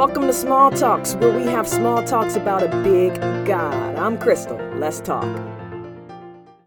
Welcome to Small Talks, where we have small talks about a big God. I'm Crystal. Let's talk.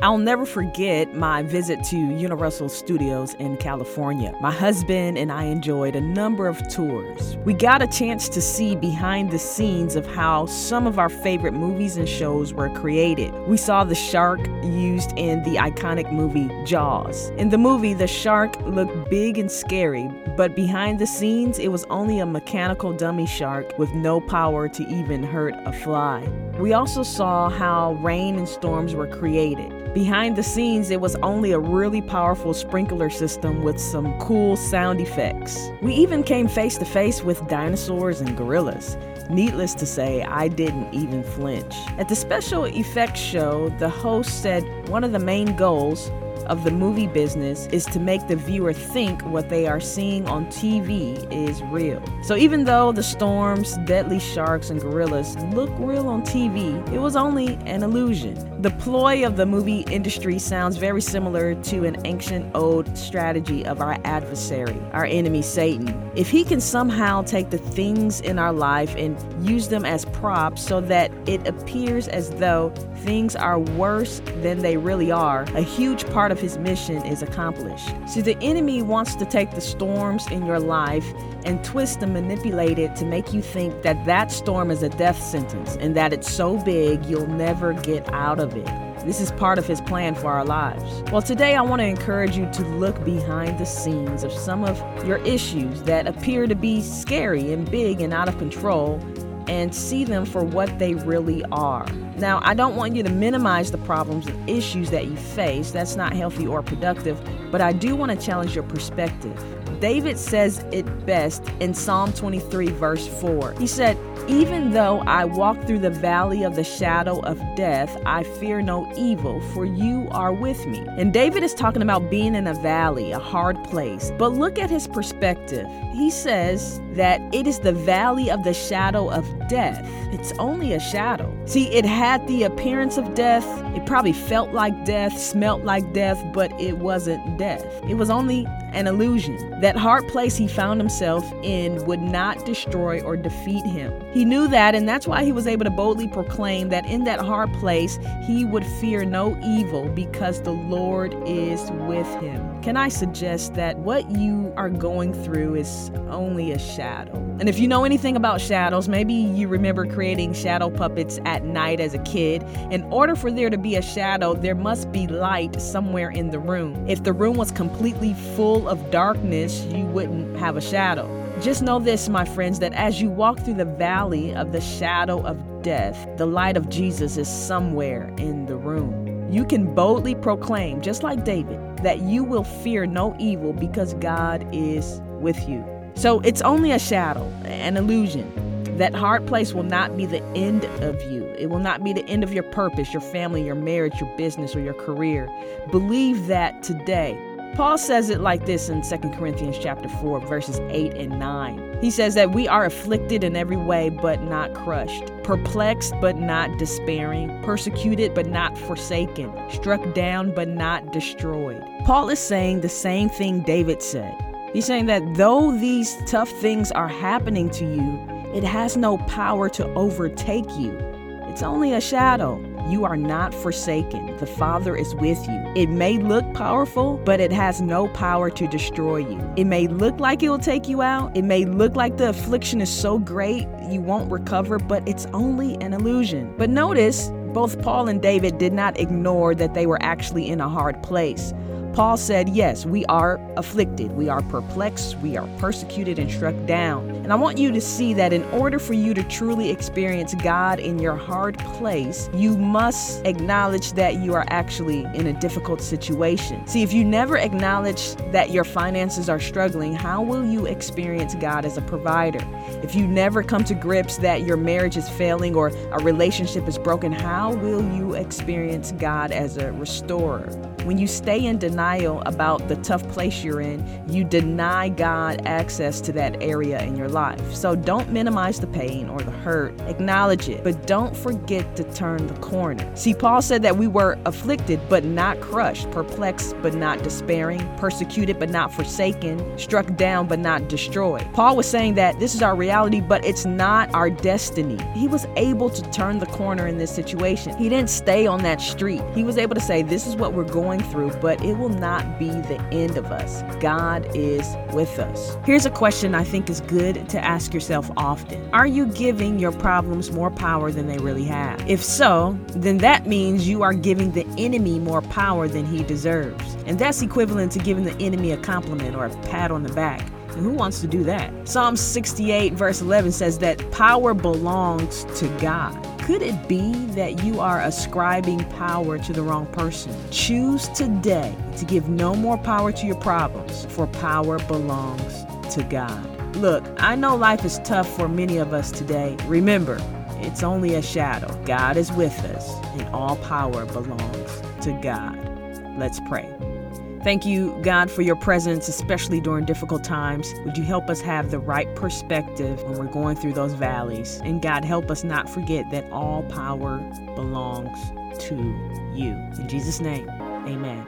I'll never forget my visit to Universal Studios in California. My husband and I enjoyed a number of tours. We got a chance to see behind the scenes of how some of our favorite movies and shows were created. We saw the shark used in the iconic movie Jaws. In the movie, the shark looked big and scary, but behind the scenes, it was only a mechanical dummy shark with no power to even hurt a fly. We also saw how rain and storms were created. Behind the scenes, it was only a really powerful sprinkler system with some cool sound effects. We even came face to face with dinosaurs and gorillas. Needless to say, I didn't even flinch. At the special effects show, the host said one of the main goals of the movie business is to make the viewer think what they are seeing on TV is real. So even though the storms, deadly sharks, and gorillas look real on TV, it was only an illusion. The ploy of the movie industry sounds very similar to an ancient old strategy of our adversary, our enemy Satan. If he can somehow take the things in our life and use them as props so that it appears as though things are worse than they really are, a huge part of his mission is accomplished. See, the enemy wants to take the storms in your life and twist and manipulate it to make you think that that storm is a death sentence and that it's so big you'll never get out of it. This is part of his plan for our lives. Well, today I want to encourage you to look behind the scenes of some of your issues that appear to be scary and big and out of control and see them for what they really are. Now, I don't want you to minimize the problems and issues that you face. That's not healthy or productive, but I do want to challenge your perspective. David says it best in Psalm 23, verse 4. He said, Even though I walk through the valley of the shadow of death, I fear no evil, for you are with me. And David is talking about being in a valley, a hard place. But look at his perspective. He says that it is the valley of the shadow of death. It's only a shadow. See, it had the appearance of death. It probably felt like death, smelt like death, but it wasn't death. It was only an illusion. That hard place he found himself in would not destroy or defeat him. He knew that, and that's why he was able to boldly proclaim that in that hard place he would fear no evil because the Lord is with him. Can I suggest that what you are going through is only a shadow? And if you know anything about shadows, maybe you remember creating shadow puppets at night as a kid. In order for there to be a shadow, there must be light somewhere in the room. If the room was completely full of darkness, you wouldn't have a shadow. Just know this, my friends, that as you walk through the valley of the shadow of death, the light of Jesus is somewhere in the room. You can boldly proclaim, just like David, that you will fear no evil because God is with you. So it's only a shadow, an illusion. That hard place will not be the end of you. It will not be the end of your purpose, your family, your marriage, your business, or your career. Believe that today. Paul says it like this in 2 Corinthians chapter 4 verses 8 and 9. He says that we are afflicted in every way but not crushed, perplexed but not despairing, persecuted but not forsaken, struck down but not destroyed. Paul is saying the same thing David said. He's saying that though these tough things are happening to you, it has no power to overtake you. It's only a shadow. You are not forsaken. The Father is with you. It may look powerful, but it has no power to destroy you. It may look like it will take you out. It may look like the affliction is so great you won't recover, but it's only an illusion. But notice, both Paul and David did not ignore that they were actually in a hard place. Paul said, Yes, we are afflicted, we are perplexed, we are persecuted and struck down. And I want you to see that in order for you to truly experience God in your hard place, you must acknowledge that you are actually in a difficult situation. See, if you never acknowledge that your finances are struggling, how will you experience God as a provider? If you never come to grips that your marriage is failing or a relationship is broken, how will you experience God as a restorer? When you stay in denial about the tough place you're in, you deny God access to that area in your life. So don't minimize the pain or the hurt, acknowledge it, but don't forget to turn the corner. See, Paul said that we were afflicted but not crushed, perplexed but not despairing, persecuted but not forsaken, struck down but not destroyed. Paul was saying that this is our reality, but it's not our destiny. He was able to turn the corner in this situation. He didn't stay on that street. He was able to say, This is what we're going through, but it will not be the end of us. God is with us. Here's a question I think is good to ask yourself often Are you giving your problems more power than they really have? If so, then that means you are giving the enemy more power than he deserves. And that's equivalent to giving the enemy a compliment or a pat on the back. And who wants to do that? Psalm 68, verse 11 says that power belongs to God. Could it be that you are ascribing power to the wrong person? Choose today to give no more power to your problems, for power belongs to God. Look, I know life is tough for many of us today. Remember, it's only a shadow. God is with us, and all power belongs to God. Let's pray. Thank you, God, for your presence, especially during difficult times. Would you help us have the right perspective when we're going through those valleys? And God, help us not forget that all power belongs to you. In Jesus' name, amen.